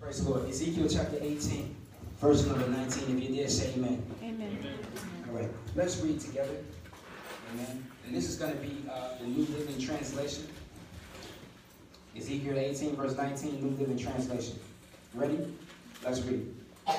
Praise the Lord. Ezekiel chapter 18, verse number 19. If you dare say amen. Amen. All right. Let's read together. Amen. And this is going to be uh, the New Living Translation. Ezekiel 18, verse 19, New Living Translation. Ready? Let's read.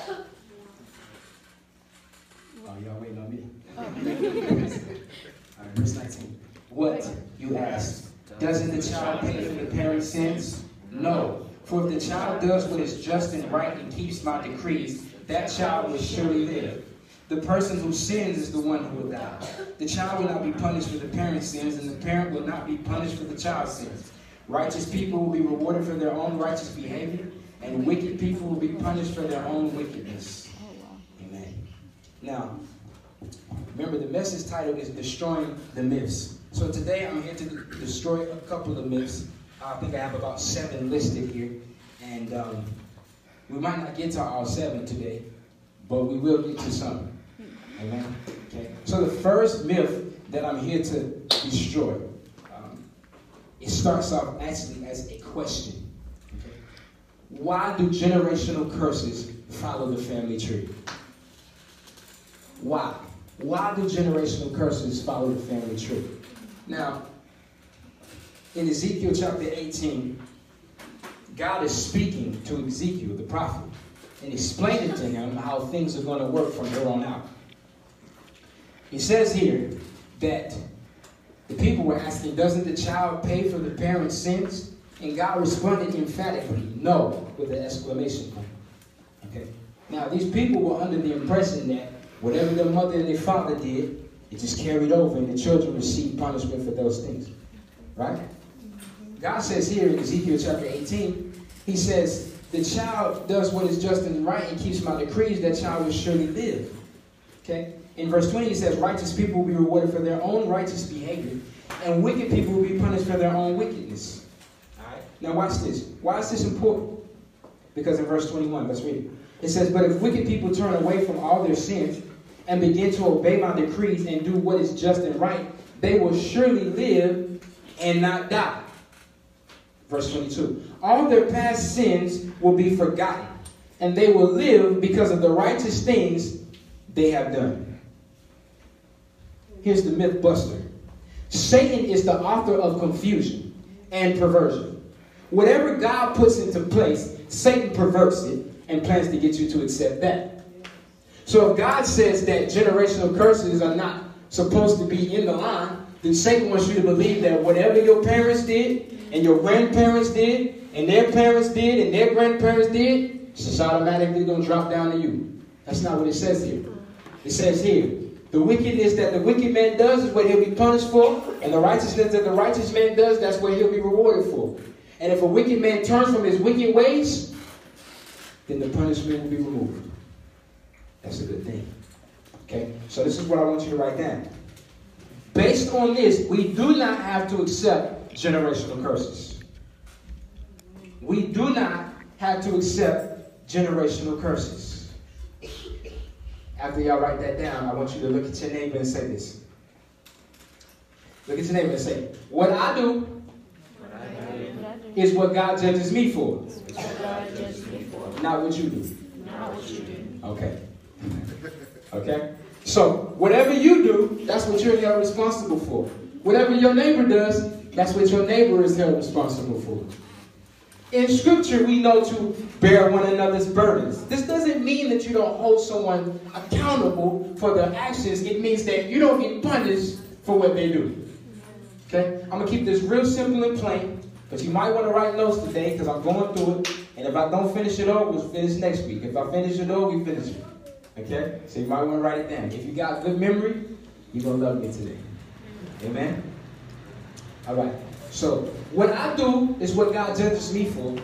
Oh, y'all waiting on me? Oh. All right, verse 19. What, you ask? Doesn't the child pay for the parent's sins? No. For if the child does what is just and right and keeps my decrees, that child will surely live. The person who sins is the one who will die. The child will not be punished for the parent's sins, and the parent will not be punished for the child's sins. Righteous people will be rewarded for their own righteous behavior, and wicked people will be punished for their own wickedness. Amen. Now, remember the message title is Destroying the Myths. So today I'm here to destroy a couple of myths. I think I have about seven listed here. And um, we might not get to all seven today, but we will get to some. Amen. Okay. So the first myth that I'm here to destroy, um, it starts off actually as a question. Okay. Why do generational curses follow the family tree? Why? Why do generational curses follow the family tree? Now, in Ezekiel chapter 18, God is speaking to Ezekiel, the prophet, and explaining to him how things are going to work from here on out. He says here that the people were asking, Doesn't the child pay for the parent's sins? And God responded emphatically, No, with an exclamation point. Okay? Now, these people were under the impression that whatever their mother and their father did, it just carried over and the children received punishment for those things. Right? God says here in Ezekiel chapter 18, He says, The child does what is just and right and keeps my decrees, that child will surely live. Okay? In verse 20, He says, Righteous people will be rewarded for their own righteous behavior, and wicked people will be punished for their own wickedness. All right? Now, watch this. Why is this important? Because in verse 21, let's read it. It says, But if wicked people turn away from all their sins and begin to obey my decrees and do what is just and right, they will surely live and not die. Verse 22. All their past sins will be forgotten, and they will live because of the righteous things they have done. Here's the myth buster Satan is the author of confusion and perversion. Whatever God puts into place, Satan perverts it and plans to get you to accept that. So if God says that generational curses are not supposed to be in the line, then Satan wants you to believe that whatever your parents did and your grandparents did and their parents did and their grandparents did, it's just automatically going to drop down to you. That's not what it says here. It says here, the wickedness that the wicked man does is what he'll be punished for, and the righteousness that the righteous man does, that's what he'll be rewarded for. And if a wicked man turns from his wicked ways, then the punishment will be removed. That's a good thing. Okay? So this is what I want you to write down. Based on this, we do not have to accept generational curses. We do not have to accept generational curses. After y'all write that down, I want you to look at your neighbor and say this. Look at your neighbor and say, What I do is what God judges me for. Not what you do. Okay. Okay? So, whatever you do, that's what you're responsible for. Whatever your neighbor does, that's what your neighbor is held responsible for. In scripture, we know to bear one another's burdens. This doesn't mean that you don't hold someone accountable for their actions. It means that you don't get punished for what they do. Okay? I'm going to keep this real simple and plain, but you might want to write notes today because I'm going through it. And if I don't finish it all, we'll finish next week. If I finish it all, we finish it. Okay? So you might want to write it down. If you got good memory, you're going to love me today. Amen? All right. So what I do is what God judges me for,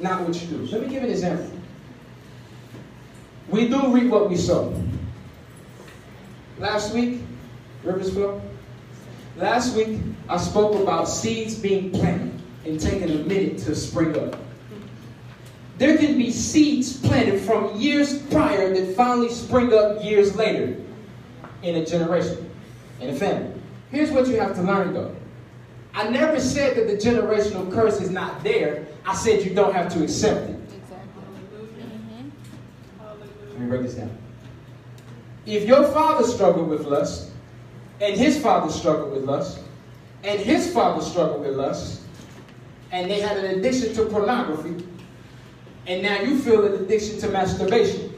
not what you do. Let me give an example. We do reap what we sow. Last week, Rivers Flow. Last week, I spoke about seeds being planted and taking a minute to spring up. There can be seeds planted from years prior that finally spring up years later in a generation, in a family. Here's what you have to learn though. I never said that the generational curse is not there. I said you don't have to accept it. Exactly. Let me break this down. If your father struggled with lust, and his father struggled with lust, and his father struggled with lust, and they had an addiction to pornography, and now you feel an addiction to masturbation,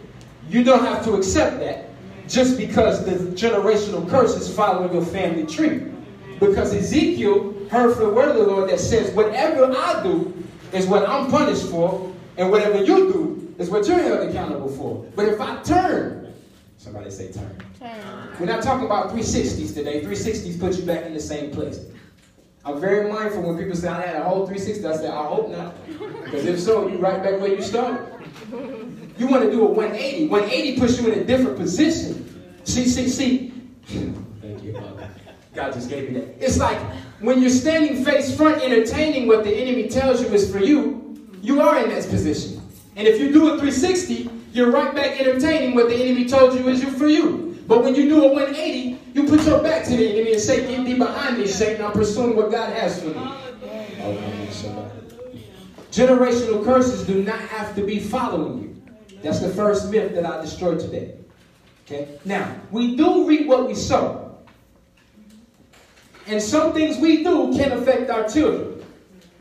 you don't have to accept that just because the generational curse is following your family tree. Because Ezekiel heard from the word of the Lord that says, whatever I do is what I'm punished for, and whatever you do is what you're held accountable for. But if I turn, somebody say turn. turn. We're not talking about 360s today. 360s put you back in the same place. I'm very mindful when people say I had a whole 360. I say I hope not, because if so, you right back where you started. You want to do a 180. 180 puts you in a different position. See, see, see. Thank you, Father. God just gave me that. It's like when you're standing face front entertaining what the enemy tells you is for you, you are in that position. And if you do a 360, you're right back entertaining what the enemy told you is for you. But when you do a 180, you put your back to the enemy and say, Get thee behind me, Satan. I'm pursuing what God has for me. Generational curses do not have to be following you. That's the first myth that I destroyed today. Okay? Now, we do reap what we sow. And some things we do can affect our children,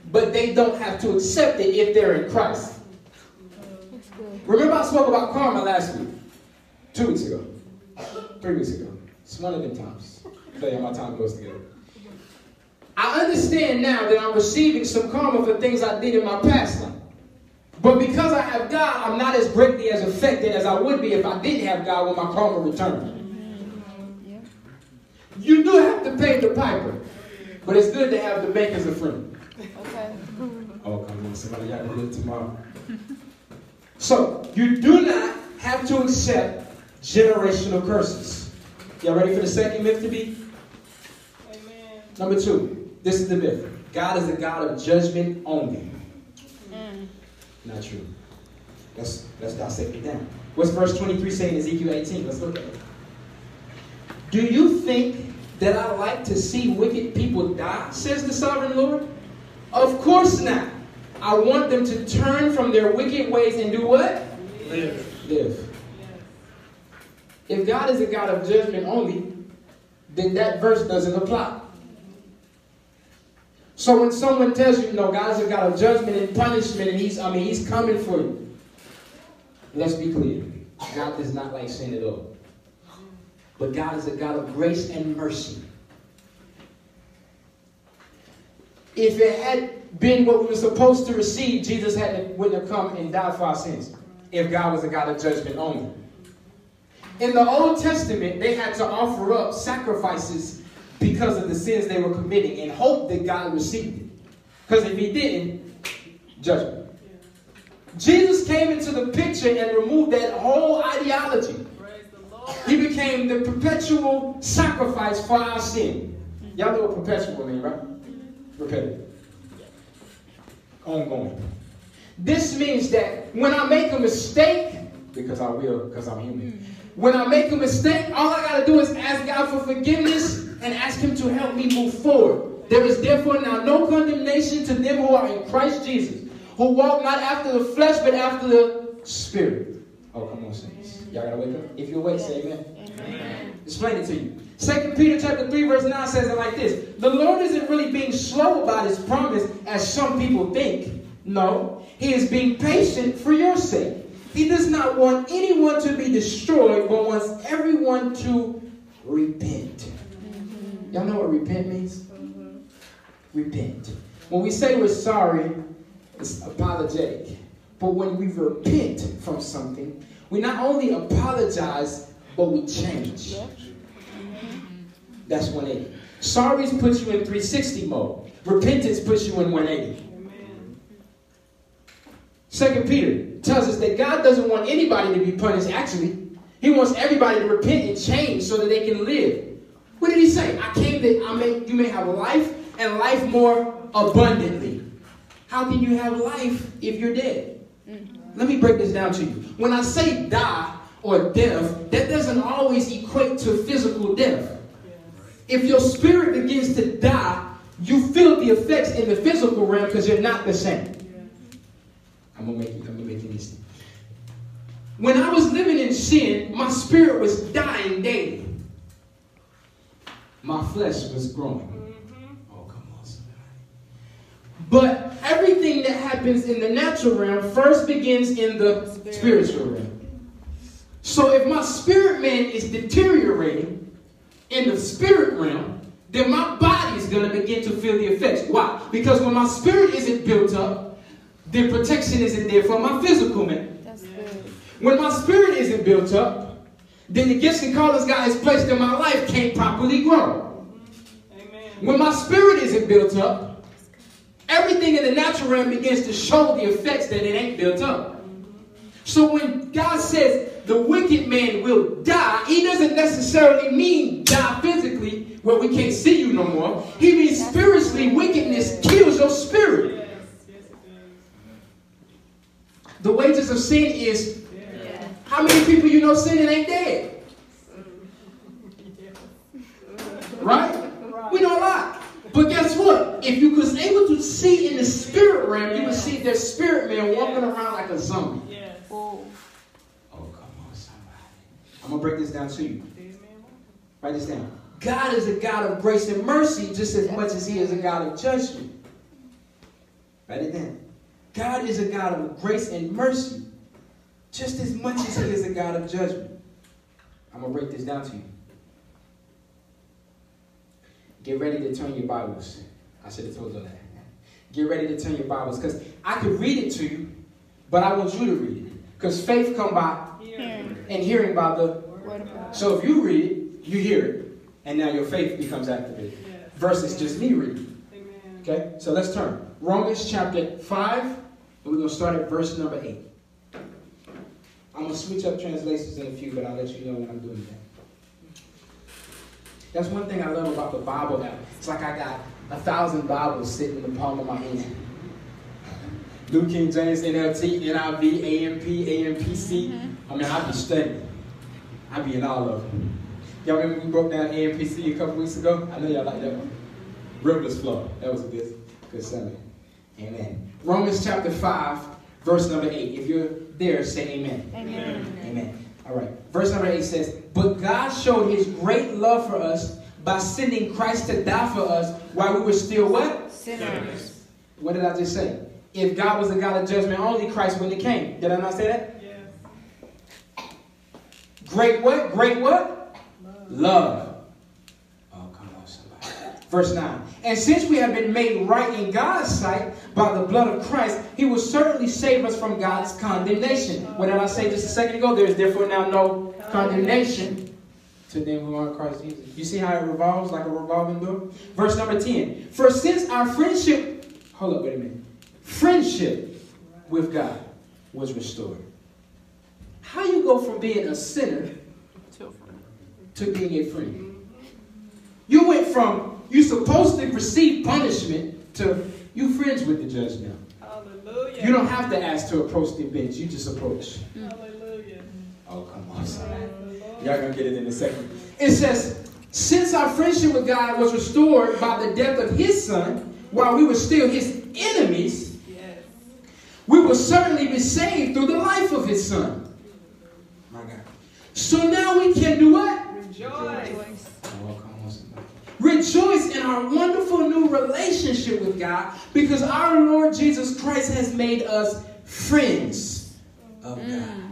but they don't have to accept it if they're in Christ. Remember, I spoke about karma last week, two weeks ago, three weeks ago. It's one of the times. Tell you how my time goes together. I understand now that I'm receiving some karma for things I did in my past life. But because I have God, I'm not as greatly as affected as I would be if I didn't have God when my karma returned. You do have to pay the piper, but it's good to have the bank as a friend. Okay. Oh, come on, somebody got to do it tomorrow. So, you do not have to accept generational curses. Y'all ready for the second myth to be? Amen. Number two, this is the myth. God is a God of judgment only. Mm. Not true. Let's, let's dissect it down. What's verse 23 saying in Ezekiel 18? Let's look at it. Do you think that I like to see wicked people die, says the sovereign Lord? Of course not. I want them to turn from their wicked ways and do what? Live. Live. If God is a God of judgment only, then that verse doesn't apply. So when someone tells you, no, God is a God of judgment and punishment, and He's, I mean, He's coming for you. Let's be clear. God does not like sin at all. But God is a God of grace and mercy. If it had been what we were supposed to receive, Jesus had wouldn't have come and died for our sins. If God was a God of judgment only. In the Old Testament, they had to offer up sacrifices because of the sins they were committing and hope that God received it. Because if he didn't, judgment. Jesus came into the picture and removed that whole ideology. He became the perpetual sacrifice for our sin. Y'all know what perpetual means, right? Repetitive. Ongoing. This means that when I make a mistake, because I will, because I'm human. Mm-hmm. When I make a mistake, all I got to do is ask God for forgiveness and ask Him to help me move forward. There is therefore now no condemnation to them who are in Christ Jesus, who walk not after the flesh, but after the Spirit. Oh, come on, saints. Y'all got to wake up? If you're awake, say amen. amen. Explain it to you. Second Peter chapter 3, verse 9 says it like this. The Lord isn't really being slow about his promise as some people think. No, he is being patient for your sake. He does not want anyone to be destroyed, but wants everyone to repent. Mm-hmm. Y'all know what repent means? Mm-hmm. Repent. When we say we're sorry, it's apologetic. But when we repent from something, we not only apologize, but we change. That's 180. Sorries puts you in 360 mode. Repentance puts you in 180. Second Peter tells us that God doesn't want anybody to be punished. Actually, He wants everybody to repent and change so that they can live. What did He say? I came that I may you may have life and life more abundantly. How can you have life if you're dead? Mm-hmm. Let me break this down to you. When I say die or death, that doesn't always equate to physical death. If your spirit begins to die, you feel the effects in the physical realm because you're not the same. I'm gonna make you, I'm gonna make you listen. When I was living in sin, my spirit was dying daily. My flesh was growing. Oh, come on, somebody. But everything that happens in the natural realm first begins in the spiritual realm. So if my spirit man is deteriorating in the spirit realm, then my body is going to begin to feel the effects. Why? Because when my spirit isn't built up, then protection isn't there for my physical man. That's good. When my spirit isn't built up, then the gifts and callings God has placed in my life can't properly grow. Amen. When my spirit isn't built up, everything in the natural realm begins to show the effects that it ain't built up. So when God says the wicked man will die, he doesn't necessarily mean die physically where we can't see you no more. He means spiritually, wickedness kills your spirit. The wages of sin is how many people you know sinning ain't dead? Right? We know a lot. But guess what? If you was able to see in the spirit realm, you would see their spirit man walking around like a zombie. Oh. oh come on, somebody. I'm going to break this down to you. Write this down. God is a God of grace and mercy just as much as he is a God of judgment. Write it down. God is a God of grace and mercy just as much as he is a God of judgment. I'm going to break this down to you. Get ready to turn your Bibles. I should have told you that. Get ready to turn your Bibles because I could read it to you, but I want you to read it. Because faith come by and hearing by the word. So if you read it, you hear it, and now your faith becomes activated. Yes. Versus just me reading. Amen. Okay, so let's turn. Romans chapter 5, and we're going to start at verse number 8. I'm going to switch up translations in a few, but I'll let you know when I'm doing that. That's one thing I love about the Bible now. It's like I got a thousand Bibles sitting in the palm of my hand. New King James, NLT, NIV, AMP, AMPC. Mm-hmm. I mean, I'd be studying. I'd be in all of them. Y'all remember we broke down AMPC a couple weeks ago? I know y'all like that one. Riverless flow. That was a good, good Sunday. Amen. Romans chapter 5, verse number 8. If you're there, say amen. Amen. Amen. All right. Verse number 8 says, But God showed his great love for us by sending Christ to die for us while we were still what? Sinners. What did I just say? if God was a God of judgment only, Christ wouldn't have came. Did I not say that? Yes. Great what? Great what? Love. Love. Oh, come on, somebody. Verse 9. And since we have been made right in God's sight by the blood of Christ, he will certainly save us from God's condemnation. What did I say just a second ago? There is therefore now no condemnation to them who are in Christ Jesus. You see how it revolves like a revolving door? Verse number 10. For since our friendship, hold up, wait a minute friendship with God was restored. How you go from being a sinner to being a friend? You went from you supposed to receive punishment to you friends with the judge now. Hallelujah. You don't have to ask to approach the bench. You just approach. Hallelujah. Oh, come on, son. Y'all gonna get it in a second. It says, since our friendship with God was restored by the death of his son, while we were still his enemies, we will certainly be saved through the life of his son. My God. So now we can do what? Rejoice. Rejoice in our wonderful new relationship with God because our Lord Jesus Christ has made us friends of mm. God.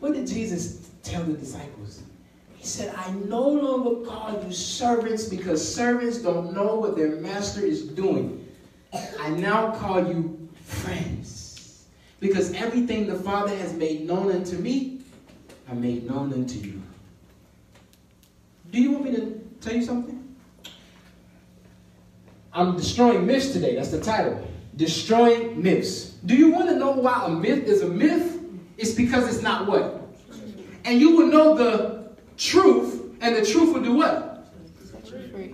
What did Jesus tell the disciples? He said, I no longer call you servants because servants don't know what their master is doing. I now call you friends. Because everything the Father has made known unto me, I made known unto you. Do you want me to tell you something? I'm destroying myths today. That's the title. Destroying myths. Do you want to know why a myth is a myth? It's because it's not what? And you will know the truth, and the truth will do what?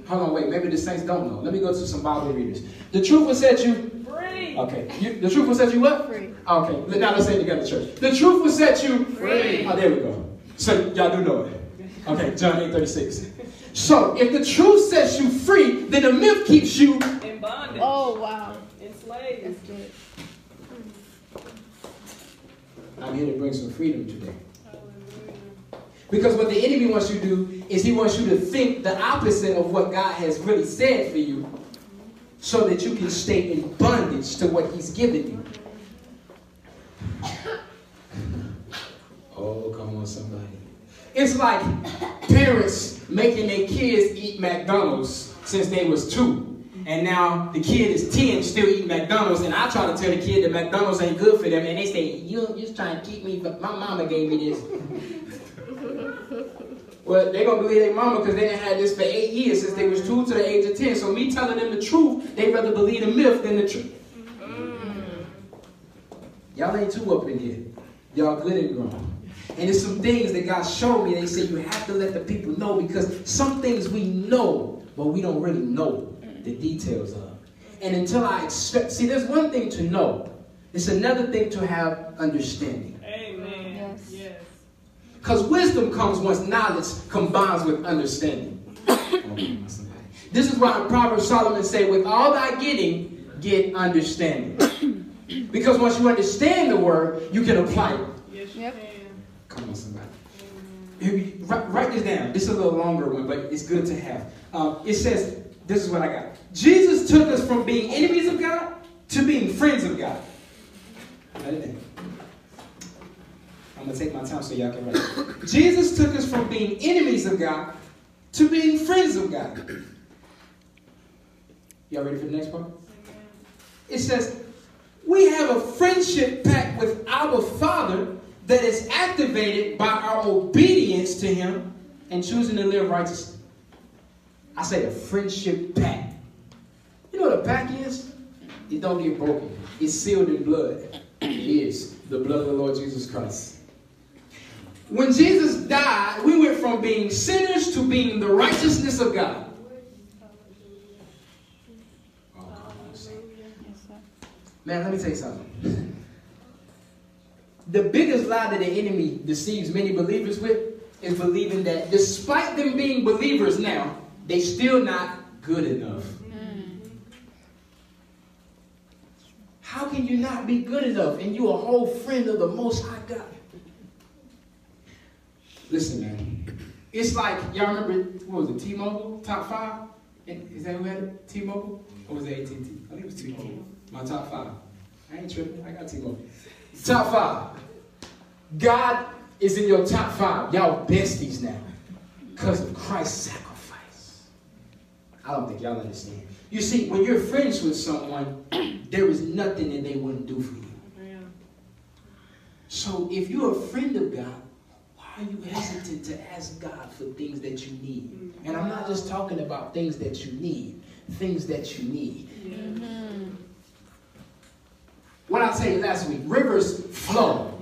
Hold on, wait. Maybe the saints don't know. Let me go to some Bible readers. The truth will set you free. Okay. You, the truth will set you what? Free. Okay. Now let's say it together, church. The truth will set you free. Oh, there we go. So y'all do know it. Okay, John 8 36. So if the truth sets you free, then the myth keeps you in bondage. Oh wow. Enslaved. That's good. I'm here to bring some freedom today. Because what the enemy wants you to do is he wants you to think the opposite of what God has really said for you so that you can stay in bondage to what he's given you. Oh, come on, somebody. It's like parents making their kids eat McDonald's since they was two. And now the kid is 10, still eating McDonald's, and I try to tell the kid that McDonald's ain't good for them, and they say, you, you're just trying to keep me, but my mama gave me this. well, they're going to believe their mama because they didn't have this for eight years, since they was two to the age of 10. So me telling them the truth, they rather believe the myth than the truth. Mm. Y'all ain't too up in here. Y'all good and grown. And there's some things that God showed me. They say you have to let the people know because some things we know, but we don't really know the details of. And until I expect, see, there's one thing to know. It's another thing to have understanding. Amen. Yes. Because wisdom comes once knowledge combines with understanding. this is why in Proverbs Solomon say, with all thy getting, get understanding. because once you understand the word, you can apply it. Yes, you Yep. can. Come on, somebody. We- Write, write this down. This is a little longer one, but it's good to have. Um, it says, this is what I got. Jesus took us from being enemies of God to being friends of God. I'm going to take my time so y'all can write it. Jesus took us from being enemies of God to being friends of God. Y'all ready for the next part? It says, we have a friendship pact with our Father that is activated by our obedience to Him and choosing to live righteously. I say a friendship pact. You know what a pact is? It don't get broken. It's sealed in blood. It is the blood of the Lord Jesus Christ. When Jesus died, we went from being sinners to being the righteousness of God. Come on, say it. Yes, sir. Man, let me tell you something. The biggest lie that the enemy deceives many believers with is believing that despite them being believers now, they still not good enough. How can you not be good enough and you a whole friend of the Most High God? Listen, man. It's like, y'all remember, what was it, T-Mobile? Top five? Is that who had it? T-Mobile? Or was it AT&T? I think it was T-Mobile. My top five. I ain't tripping. I got T-Mobile. Top five. God is in your top five. Y'all besties now. Because of Christ's sacrifice. I don't think y'all understand. You see, when you're friends with someone, there is nothing that they wouldn't do for you. So if you're a friend of God, why are you hesitant to ask God for things that you need? And I'm not just talking about things that you need, things that you need. What I tell you last week, rivers flow.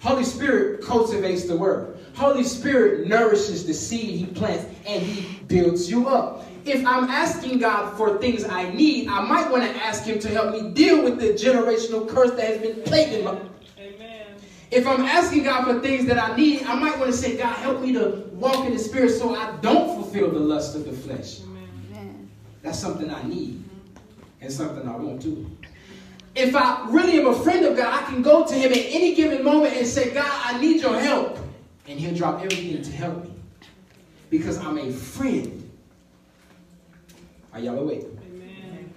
Holy Spirit cultivates the word. Holy Spirit nourishes the seed he plants and he builds you up. If I'm asking God for things I need, I might want to ask him to help me deal with the generational curse that has been plaguing my Amen. if I'm asking God for things that I need, I might want to say, God, help me to walk in the spirit so I don't fulfill the lust of the flesh. Amen. Amen. That's something I need and something I want to. If I really am a friend of God, I can go to Him at any given moment and say, God, I need your help. And He'll drop everything to help me because I'm a friend. Are y'all awake? Amen.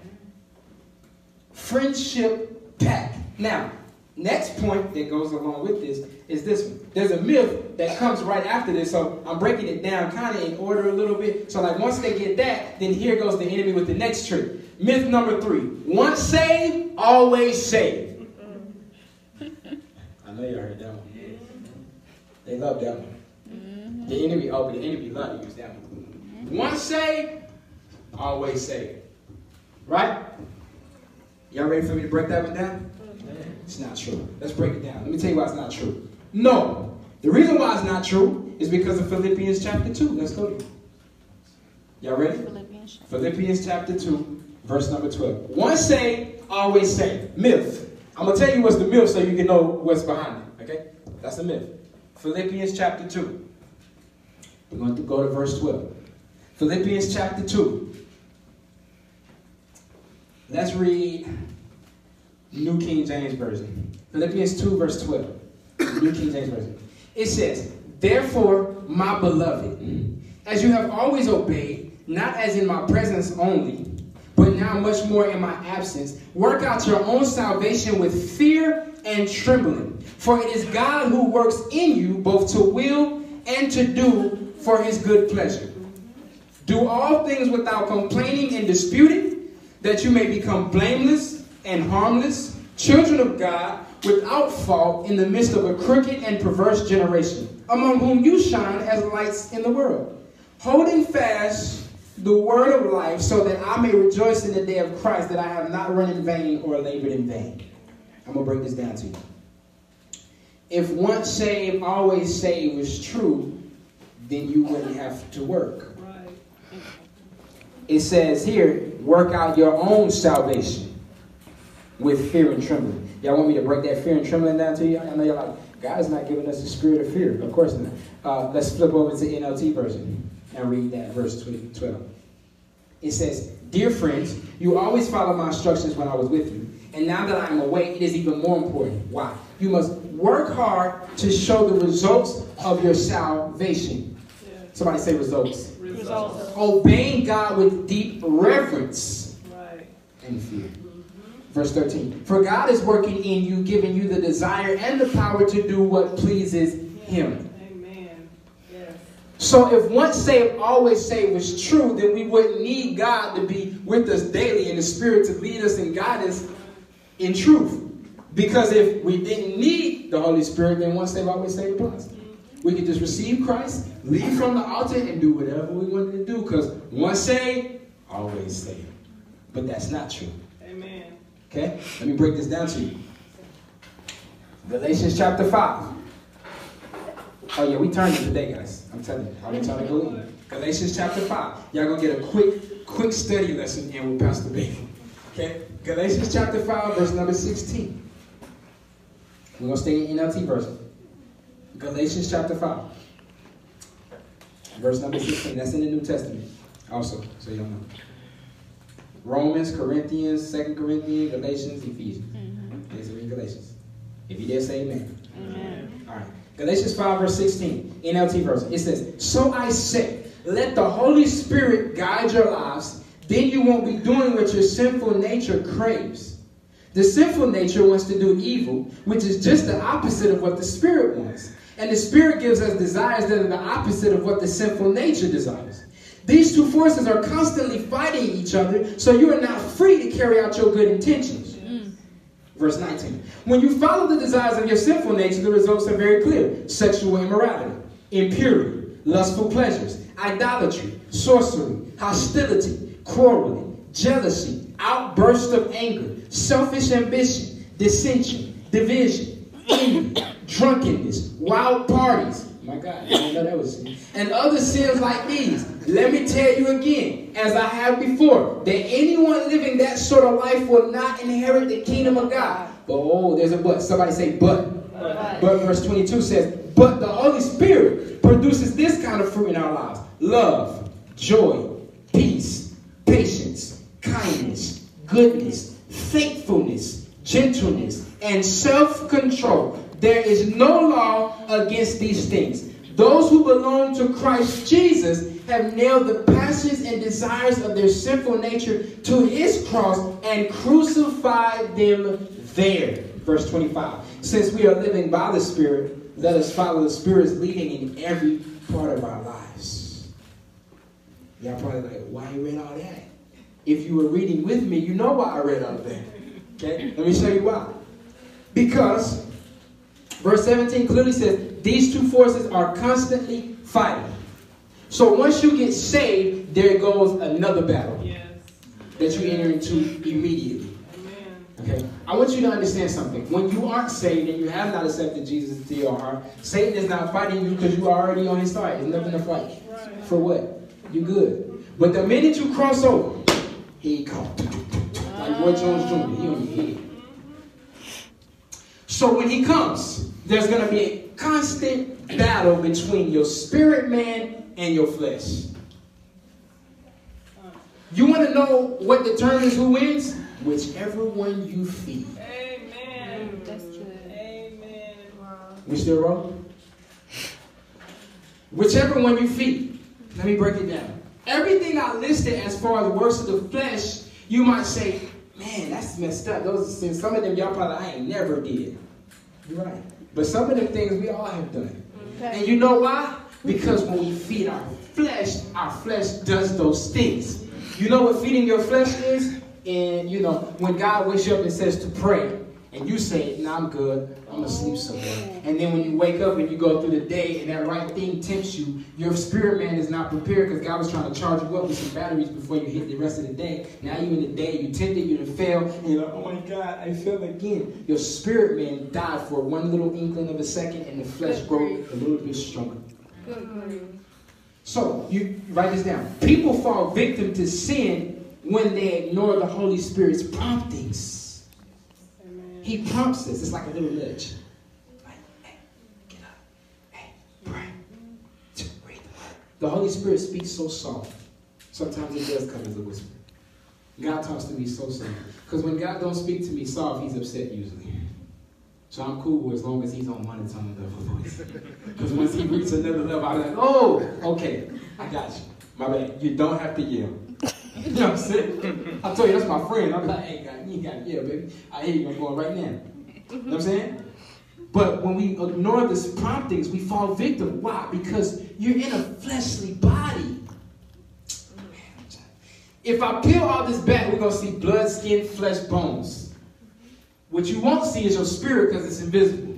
friendship pact. Now, next point that goes along with this is this one. There's a myth that comes right after this, so I'm breaking it down kind of in order a little bit. So, like, once they get that, then here goes the enemy with the next trick. Myth number three: once saved, always saved. Mm-hmm. I know y'all heard that one. They love that one. Mm-hmm. The enemy, oh, but the enemy love to use that one. Mm-hmm. Once saved, always saved. Right? Y'all ready for me to break that one down? It's not true. Let's break it down. Let me tell you why it's not true. No. The reason why it's not true is because of Philippians chapter 2. Let's go there. Y'all ready? Philippians. Philippians chapter 2, verse number 12. Once saved, always say. Myth. I'm going to tell you what's the myth so you can know what's behind it. Okay? That's the myth. Philippians chapter 2. We're going to go to verse 12. Philippians chapter 2. Let's read New King James Version. Philippians 2, verse 12. New King James Version. It says, Therefore, my beloved, as you have always obeyed, not as in my presence only, but now much more in my absence, work out your own salvation with fear and trembling. For it is God who works in you both to will and to do for his good pleasure. Do all things without complaining and disputing, that you may become blameless and harmless, children of God, without fault in the midst of a crooked and perverse generation, among whom you shine as lights in the world, holding fast the word of life, so that I may rejoice in the day of Christ, that I have not run in vain or labored in vain. I'm going to break this down to you. If once saved, always saved was true, then you wouldn't have to work. It says here, work out your own salvation with fear and trembling. Y'all want me to break that fear and trembling down to you? I know you're like, God's not giving us a spirit of fear. Of course not. Uh, let's flip over to NLT version and read that verse 12. It says, Dear friends, you always followed my instructions when I was with you. And now that I'm away, it is even more important. Why? You must work hard to show the results of your salvation. Yeah. Somebody say results. Results. Obeying God with deep reverence Right. and fear. Verse 13. For God is working in you, giving you the desire and the power to do what pleases Him. So if once saved, always saved was true, then we wouldn't need God to be with us daily in the Spirit to lead us and guide us in truth. Because if we didn't need the Holy Spirit, then once saved, always saved applies. We could just receive Christ, leave from the altar, and do whatever we wanted to do. Because once saved, always saved. But that's not true. Amen. Okay? Let me break this down to you. Galatians chapter 5. Oh yeah, we turned it today, guys. I'm telling you. I'm trying to go in. Galatians chapter 5. Y'all gonna get a quick, quick study lesson in with Pastor Baby. Okay? Galatians chapter 5, verse number 16. We're gonna stay in the NLT version. Galatians chapter 5. Verse number 16. That's in the New Testament. Also, so y'all know. Romans, Corinthians, Second Corinthians, Galatians, Ephesians. Mm-hmm. Galatians. If you dare say amen. Amen. Galatians 5, verse 16, NLT version. It says, So I say, let the Holy Spirit guide your lives, then you won't be doing what your sinful nature craves. The sinful nature wants to do evil, which is just the opposite of what the Spirit wants. And the Spirit gives us desires that are the opposite of what the sinful nature desires. These two forces are constantly fighting each other, so you are not free to carry out your good intentions. Verse 19. When you follow the desires of your sinful nature, the results are very clear sexual immorality, impurity, lustful pleasures, idolatry, sorcery, hostility, quarreling, jealousy, outburst of anger, selfish ambition, dissension, division, envy, drunkenness, wild parties. My God, I didn't know that was sin. And other sins like these. Let me tell you again, as I have before, that anyone living that sort of life will not inherit the kingdom of God. But oh, there's a but. Somebody say but. But. But verse 22 says, But the Holy Spirit produces this kind of fruit in our lives love, joy, peace, patience, kindness, goodness, faithfulness, gentleness, and self control. There is no law against these things. Those who belong to Christ Jesus have nailed the passions and desires of their sinful nature to his cross and crucified them there. Verse 25. Since we are living by the Spirit, let us follow the Spirit's leading in every part of our lives. Y'all probably like, why you read all that? If you were reading with me, you know why I read all that. Okay? Let me show you why. Because verse 17 clearly says these two forces are constantly fighting. So once you get saved, there goes another battle Yes. that you enter into immediately. Amen. Okay? I want you to understand something. When you aren't saved and you have not accepted Jesus into your heart, Satan is not fighting you because you are already on his side. There's nothing to fight. Right. For what? You good. But the minute you cross over, he comes. Like Roy Jones Jr. He on your head. So when he comes, there's going to be a constant battle between your spirit man and your flesh. You want to know what determines who wins? Whichever one you feed. Amen. Mm, that's true. Amen. We still wrong? Whichever one you feed. Let me break it down. Everything I listed as far as works of the flesh, you might say, man, that's messed up. Those are sins. Some of them y'all probably I ain't never did. You're right. But some of the things we all have done. Okay. And you know why? Because when we feed our flesh, our flesh does those things. You know what feeding your flesh is? And you know, when God wakes you up and says to pray, and you say, nah, I'm good, I'm gonna sleep somewhere. And then when you wake up and you go through the day and that right thing tempts you, your spirit man is not prepared because God was trying to charge you up with some batteries before you hit the rest of the day. Now you in the day, you tempted, you to fail, and you're like, oh my God, I fell again. Your spirit man died for one little inkling of a second, and the flesh grew a little bit stronger. So you write this down. People fall victim to sin when they ignore the Holy Spirit's promptings. He prompts us. It's like a little nudge. Like, hey, get up. Hey, pray. Read the Holy Spirit speaks so soft. Sometimes it does come as a whisper. God talks to me so soft. Because when God don't speak to me soft, he's upset usually. So I'm cool as long as he's on one monotone level voice. Because once he reaches another level, I'm like, oh, okay, I got you. My bad. You don't have to yell. You know what I'm saying? I told you that's my friend. I'm like, hey, God, you ain't got to yell, baby. I hear you. I'm going right now. You know what I'm saying? But when we ignore these promptings, we fall victim. Why? Because you're in a fleshly body. If I peel all this back, we're going to see blood, skin, flesh, bones. What you won't see is your spirit because it's invisible.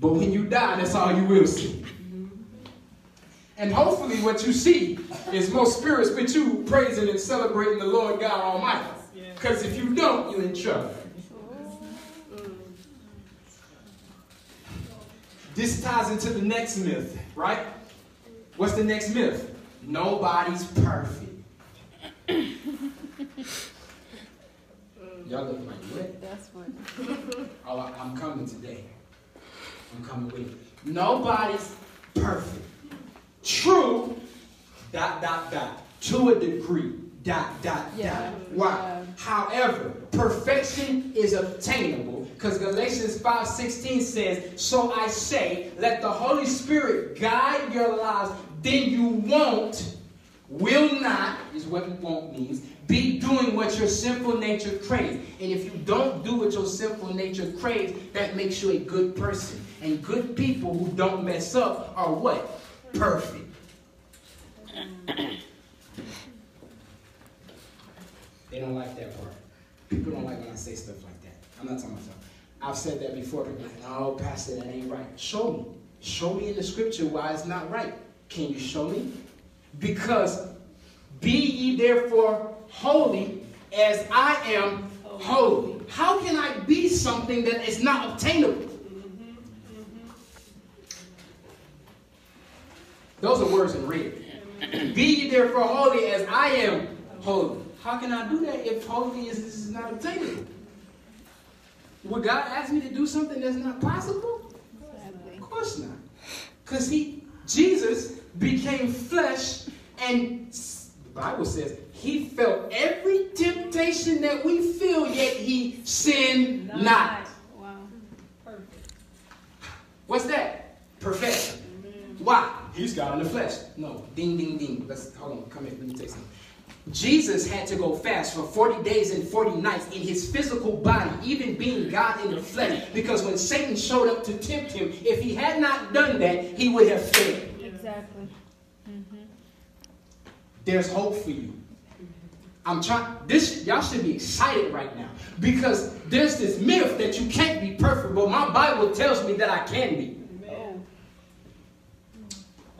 But when you die, that's all you will see. And hopefully, what you see is most spirits with you praising and celebrating the Lord God Almighty. Because if you don't, you're in trouble. This ties into the next myth, right? What's the next myth? Nobody's perfect. Y'all look like what? That's funny. Oh, I- I'm coming today. I'm coming with it. Nobody's perfect. True, dot, dot, dot. To a degree, dot, dot, Yeah. dot. Why? Yeah. However, perfection is obtainable because Galatians 5.16 says, So I say, let the Holy Spirit guide your lives, then you won't, will not, is what won't means, be doing what your sinful nature craves. And if you don't do what your sinful nature craves, that makes you a good person. And good people who don't mess up are what? Perfect. They don't like that part. People don't like when I say stuff like that. I'm not talking stuff. I've said that before. People are like, no, Pastor, that ain't right. Show me. Show me in the scripture why it's not right. Can you show me? Because be ye therefore holy as I am holy. How can I be something that is not obtainable? Those are words in red. Be ye therefore holy as I am holy. How can I do that if holy is, is not obtainable? Would God ask me to do something that's not possible? Of course not. Because he, Jesus became flesh and the Bible says he felt every temptation that we feel, yet he sinned not. Wow. Perfect. What's that? Perfection. Why? He's God in the flesh. No. Ding, ding, ding. Let's hold on. Come here. Let me take something. Jesus had to go fast for 40 days and 40 nights in his physical body, even being God in the flesh. Because when Satan showed up to tempt him, if he had not done that, he would have failed. Exactly. Mm-hmm. There's hope for you. I'm trying this y'all should be excited right now because there's this myth that you can't be perfect, but my Bible tells me that I can be.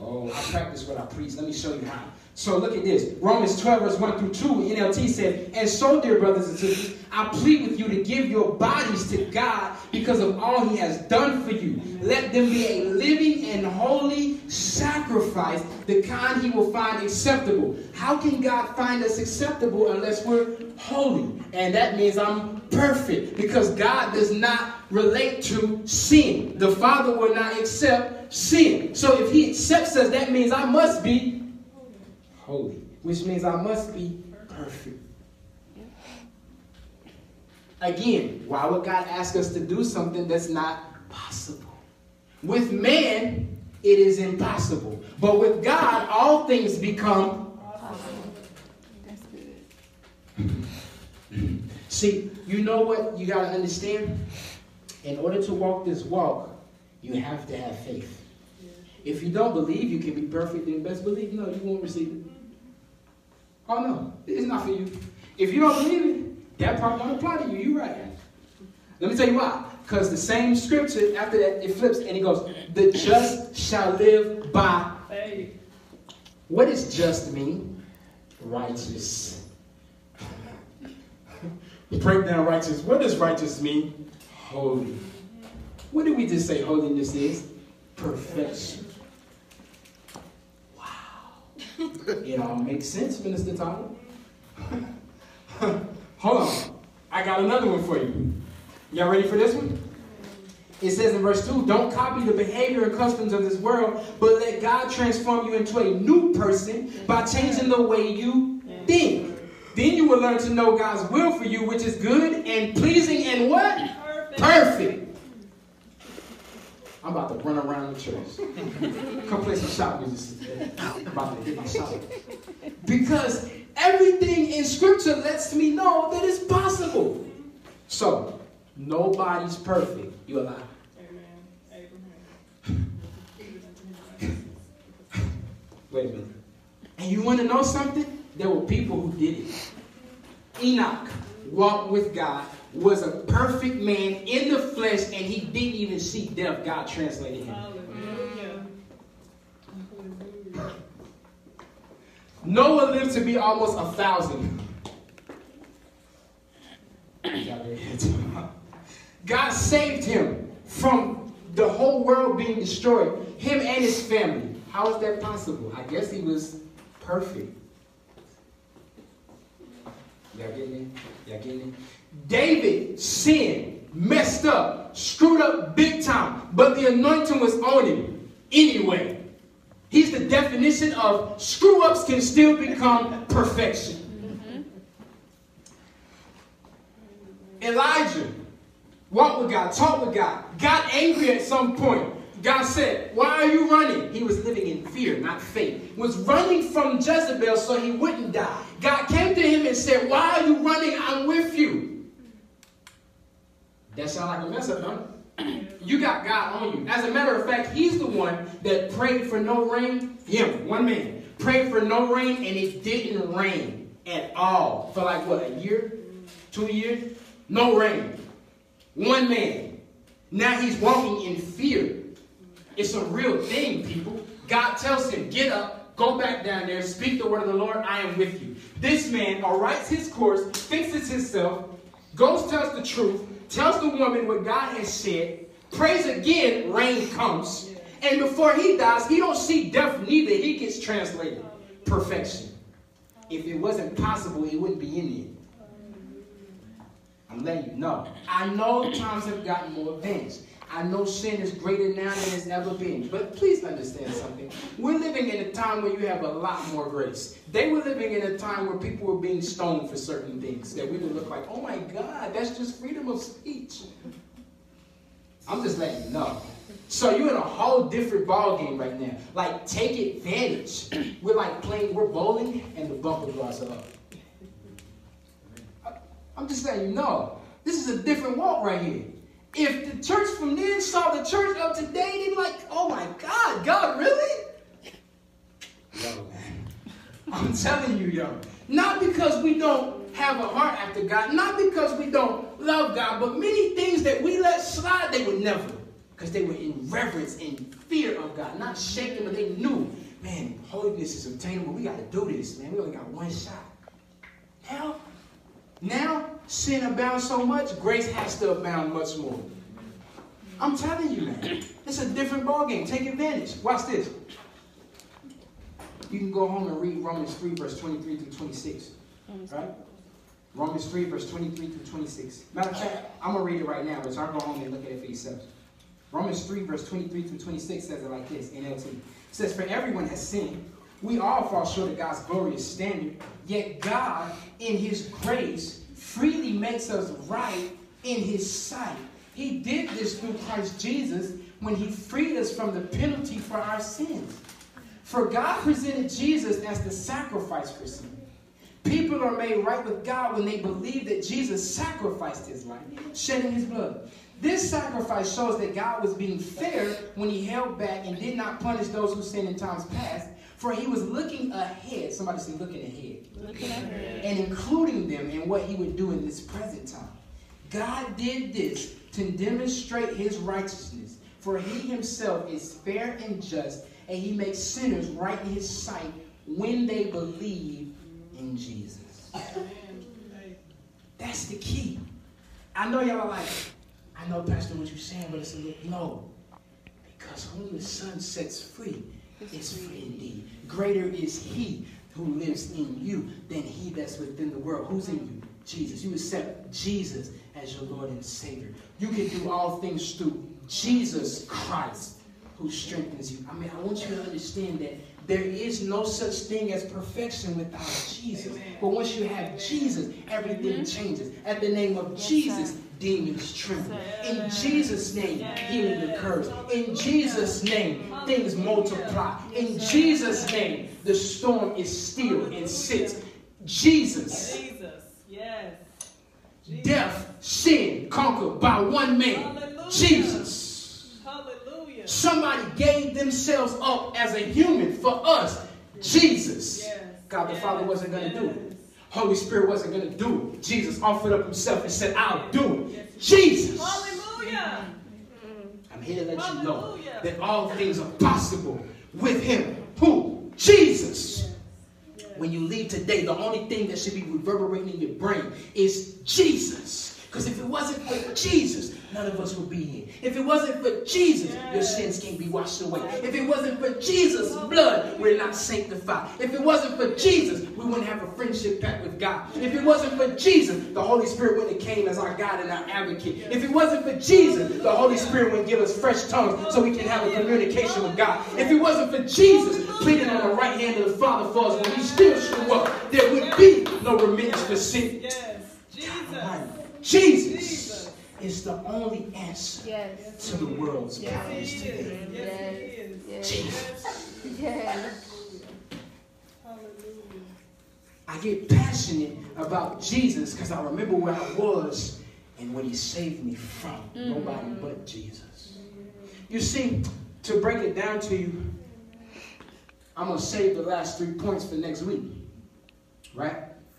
Oh, I practice what I preach. Let me show you how. So look at this. Romans 12, verse 1 through 2, NLT says, And so, dear brothers and sisters, I plead with you to give your bodies to God because of all he has done for you. Let them be a living and holy sacrifice, the kind he will find acceptable. How can God find us acceptable unless we're holy? And that means I'm perfect because God does not relate to sin. The Father will not accept sin. So if he accepts us, that means I must be holy, which means I must be perfect. Again, why would God ask us to do something that's not possible. With man, it is impossible. But with God, all things become. That's good. See, you know what you got to understand? In order to walk this walk, you have to have faith. If you don't believe you can be perfect, then best believe no, you won't receive it. Oh no, it's not for you. If you don't believe it, that part won't apply to you. You're right. Let me tell you why. Because the same scripture, after that, it flips and it goes, The just shall live by. Faith. What does just mean? Righteous. Break down righteous. What does righteous mean? Holy. What did we just say holiness is? Perfection. Wow. It all makes sense, Minister Tyler. Hold on. I got another one for you. Y'all ready for this one? It says in verse 2 Don't copy the behavior and customs of this world, but let God transform you into a new person by changing the way you think. Then you will learn to know God's will for you, which is good and pleasing and what? Perfect. Perfect. I'm about to run around the church. Come play some shop music. I'm about to hit my shop. Because everything in scripture lets me know that it's possible. So, nobody's perfect. You alive? Amen. Wait a minute. And you want to know something? There were people who did it. Enoch walked with God, was a perfect man in the flesh, and he didn't even see death. God translated him. Noah lived to be almost a thousand. God saved him from the whole world being destroyed, him and his family. How is that possible? I guess he was perfect. Y'all getting it? Y'all getting it? David sinned, messed up, screwed up big time, but the anointing was on him anyway. He's the definition of screw ups can still become perfection. Mm-hmm. Elijah walked with God, talked with God, got angry at some point. God said, Why are you running? He was living in fear, not faith. Was running from Jezebel so he wouldn't die. God came to him and said, Why are you running? I'm with you. That sound like a mess up, huh? You got God on you. As a matter of fact, he's the one that prayed for no rain. Him, one man, prayed for no rain and it didn't rain at all. For like what, a year? Two years? No rain. One man. Now he's walking in fear. It's a real thing, people. God tells him, get up, go back down there, speak the word of the Lord, I am with you. This man arights his course, fixes himself, goes, tells the truth, tells the woman what God has said, prays again, rain comes. And before he dies, he don't see death neither. He gets translated. Perfection. If it wasn't possible, it wouldn't be in you. I'm letting you know. I know times have gotten more advanced. I know sin is greater now than it's ever been. But please understand something. We're living in a time where you have a lot more grace. They were living in a time where people were being stoned for certain things that we would look like, oh my God, that's just freedom of speech. I'm just letting you know. So you're in a whole different ball game right now. Like, take advantage. We're like playing, we're bowling, and the bumper bars are up. I'm just letting you know. This is a different walk right here. If the church from then saw the church of today, they'd be like, oh my God, God, really? Yo, man. I'm telling you, yo. Not because we don't have a heart after God, not because we don't love God, but many things that we let slide, they would never. Because they were in reverence and fear of God. Not shaken, but they knew, man, holiness is obtainable. We got to do this, man. We only got one shot. Now, now, sin abounds so much, grace has to abound much more. I'm telling you, man. It's a different ballgame. Take advantage. Watch this. You can go home and read Romans 3, verse 23 through 26. Right? Romans 3, verse 23 through 26. Matter of fact, I'm going to read it right now, but y'all go home and look at it for yourselves. Romans 3, verse 23 through 26 says it like this, NLT. It says, For everyone has sinned. We all fall short of God's glorious standard. Yet God, in his grace, freely makes us right in his sight. He did this through Christ Jesus when he freed us from the penalty for our sins. For God presented Jesus as the sacrifice for sin. People are made right with God when they believe that Jesus sacrificed his life, shedding his blood. This sacrifice shows that God was being fair when he held back and did not punish those who sinned in times past, for he was looking ahead. Somebody say, looking ahead. Looking ahead. And including them in what he would do in this present time. God did this to demonstrate his righteousness, for he himself is fair and just, and he makes sinners right in his sight when they believe in Jesus. That's the key. I know y'all are like, I know, Pastor, what you're saying, but it's a little, no. Because whom the Son sets free is free indeed. Greater is he who lives in you than he that's within the world. Who's in you? Jesus. You accept Jesus as your Lord and Savior. You can do all things through Jesus Christ who strengthens you. I mean, I want you to understand that there is no such thing as perfection without Jesus. But once you have Jesus, everything changes. At the name of Yes, Jesus, sir. Demons tremble. In Jesus' name, healing occurs. In Jesus' name, things multiply. In Jesus' name, the storm is still and sits. Jesus, Jesus. Yes. death, sin conquered by one man, Jesus. Hallelujah. Somebody gave themselves up as a human for us, Jesus. God the Father wasn't going to do it. Yes. Holy Spirit wasn't going to do it. Jesus offered up himself and said, I'll do it. Jesus. Hallelujah. I'm here to let you know that all things are possible with him. Who? Jesus. When you leave today, the only thing that should be reverberating in your brain is Jesus. Because if it wasn't for Jesus, none of us would be here. If it wasn't for Jesus, your sins can't be washed away. If it wasn't for Jesus' blood, we're not sanctified. If it wasn't for Jesus, we wouldn't have a friendship pact with God. If it wasn't for Jesus, the Holy Spirit wouldn't have came as our God and our advocate. If it wasn't for Jesus, the Holy Spirit wouldn't give us fresh tongues so we can have a communication with God. If it wasn't for Jesus pleading on the right hand of the Father for us when we still show up, there would be no remittance for sin. Yes. Jesus. Jesus is the only answer Yes. to the world's Yes, problems today. Yes. Yes. Jesus. Yes. Hallelujah. I get passionate about Jesus because I remember where I was and what he saved me from. Mm-hmm. Nobody but Jesus. You see, to break it down to you, I'm going to save the last three points for next week. Right?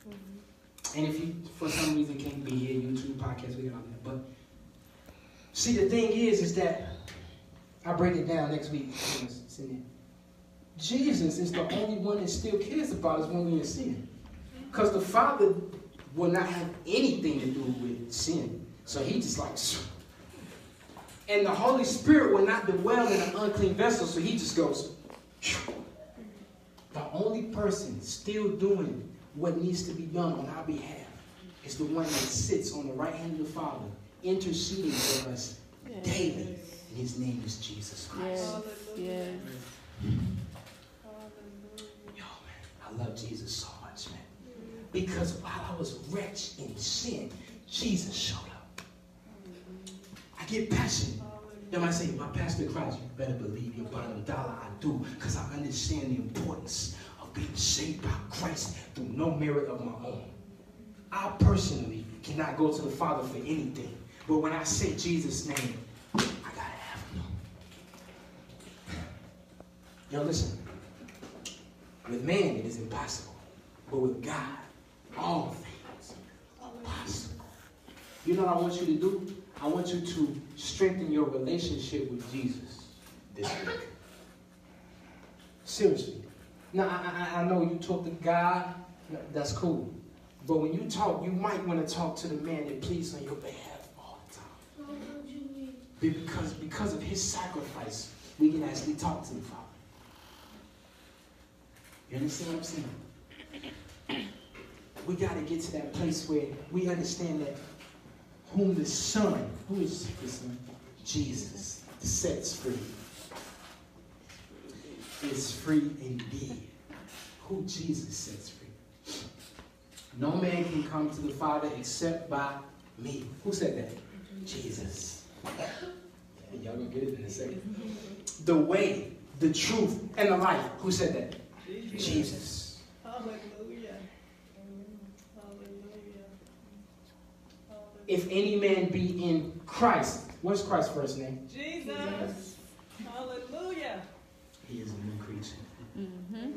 Mm-hmm. And if you, for some reason, can't be here, YouTube, podcast, we got all that. But see, the thing is, is that I break it down next week. Jesus is the only one that still cares about us when we're in sin. Because the Father will not have anything to do with sin. So he just like, and the Holy Spirit will not dwell in an unclean vessel. So he just goes. The only person still doing what needs to be done on our behalf is the one that sits on the right hand of the Father, interceding for us daily. And his name is Jesus Christ. Yes. Yes. Yo, man, I love Jesus so much, man. Because while I was wretched in sin, Jesus showed up. I get passionate. Then I say, my pastor cries, you better believe your bottom dollar I do, because I understand the importance of being saved by Christ through no merit of my own. I personally cannot go to the Father for anything. But when I say Jesus' name, I gotta have him. Yo, listen. With man, it is impossible. But with God, all things are possible. You know what I want you to do? I want you to strengthen your relationship with Jesus this week. Seriously. Now, I, I, I know you talk to God. That's cool. But when you talk, you might want to talk to the man that pleads on your behalf. Because, because of his sacrifice, we can actually talk to the Father. You understand what I'm saying? We got to get to that place where we understand that whom the Son, who is the Son? Jesus, sets free, is free indeed. Who Jesus sets free. No man can come to the Father except by me. Who said that? Jesus. Y'all gonna get it in a second. The way, the truth, and the life. Who said that? Jesus. Jesus. Hallelujah. Hallelujah. If any man be in Christ, what's Christ's first name? Jesus. Hallelujah. He is a new creature. Mm-hmm.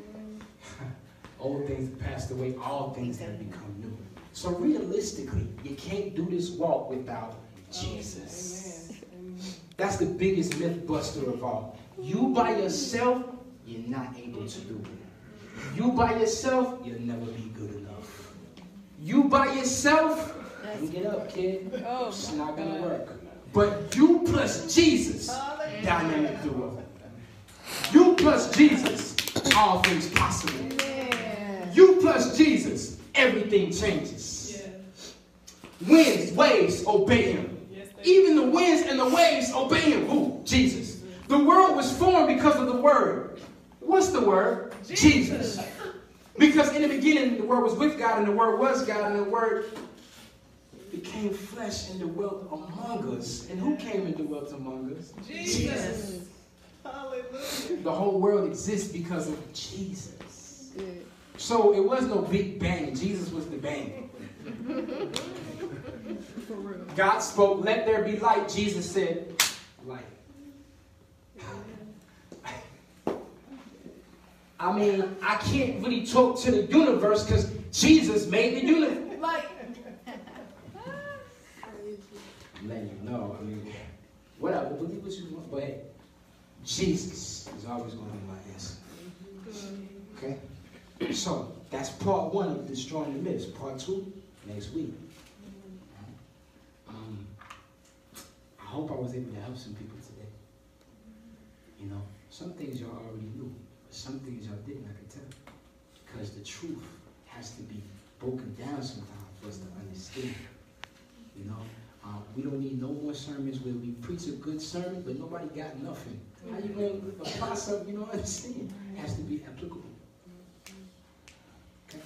Old things have passed away, all things have become new. So realistically, you can't do this walk without Jesus. Amen. That's the biggest myth buster of all. You by yourself, you're not able to do it. You by yourself, you'll never be good enough. You by yourself, you get up, kid. Oh, It's not gonna work. But you plus Jesus, Hallelujah. dynamic duo. You plus Jesus, all things possible. Yeah. You plus Jesus, everything changes. Yes. Winds, waves, obey him. Yes, they Even the winds and the waves obey him. Who? Jesus. The world was formed because of the word. What's the word? Jesus. Because in the beginning, the word was with God, and the word was God, and the word became flesh and dwelt among us. And who came and dwelt among us? Jesus. Hallelujah. The whole world exists because of Jesus. Good. So it was no big bang. Jesus was the bang. For real. God spoke, let there be light. Jesus said, light. I mean, I can't really talk to the universe because Jesus made the universe. Like, I'm letting you know. I mean, whatever, believe what you want. But hey, Jesus is always going to be my answer. Okay? So, that's part one of destroying the myths. Part two, next week. Um, I hope I was able to help some people today. You know, some things y'all already knew, but some things y'all didn't, I can tell. Because the truth has to be broken down sometimes for us to understand. You know, um, we don't need no more sermons where we preach a good sermon, but nobody got nothing. How you going to apply something you don't understand? It has to be applicable.